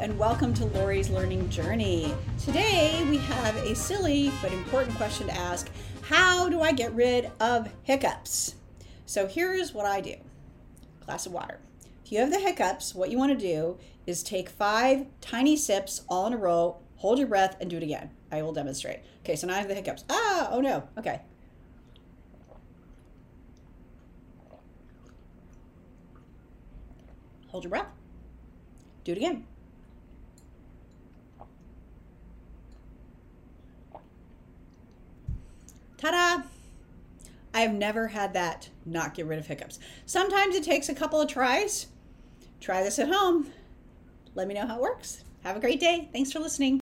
and welcome to Lori's Learning Journey. Today we have a silly but important question to ask How do I get rid of hiccups? So here's what I do glass of water. If you have the hiccups, what you want to do is take five tiny sips all in a row, hold your breath, and do it again. I will demonstrate. Okay, so now I have the hiccups. Ah, oh no. Okay. Hold your breath. Do it again. Ta-da! I have never had that not get rid of hiccups. Sometimes it takes a couple of tries. Try this at home. Let me know how it works. Have a great day. Thanks for listening.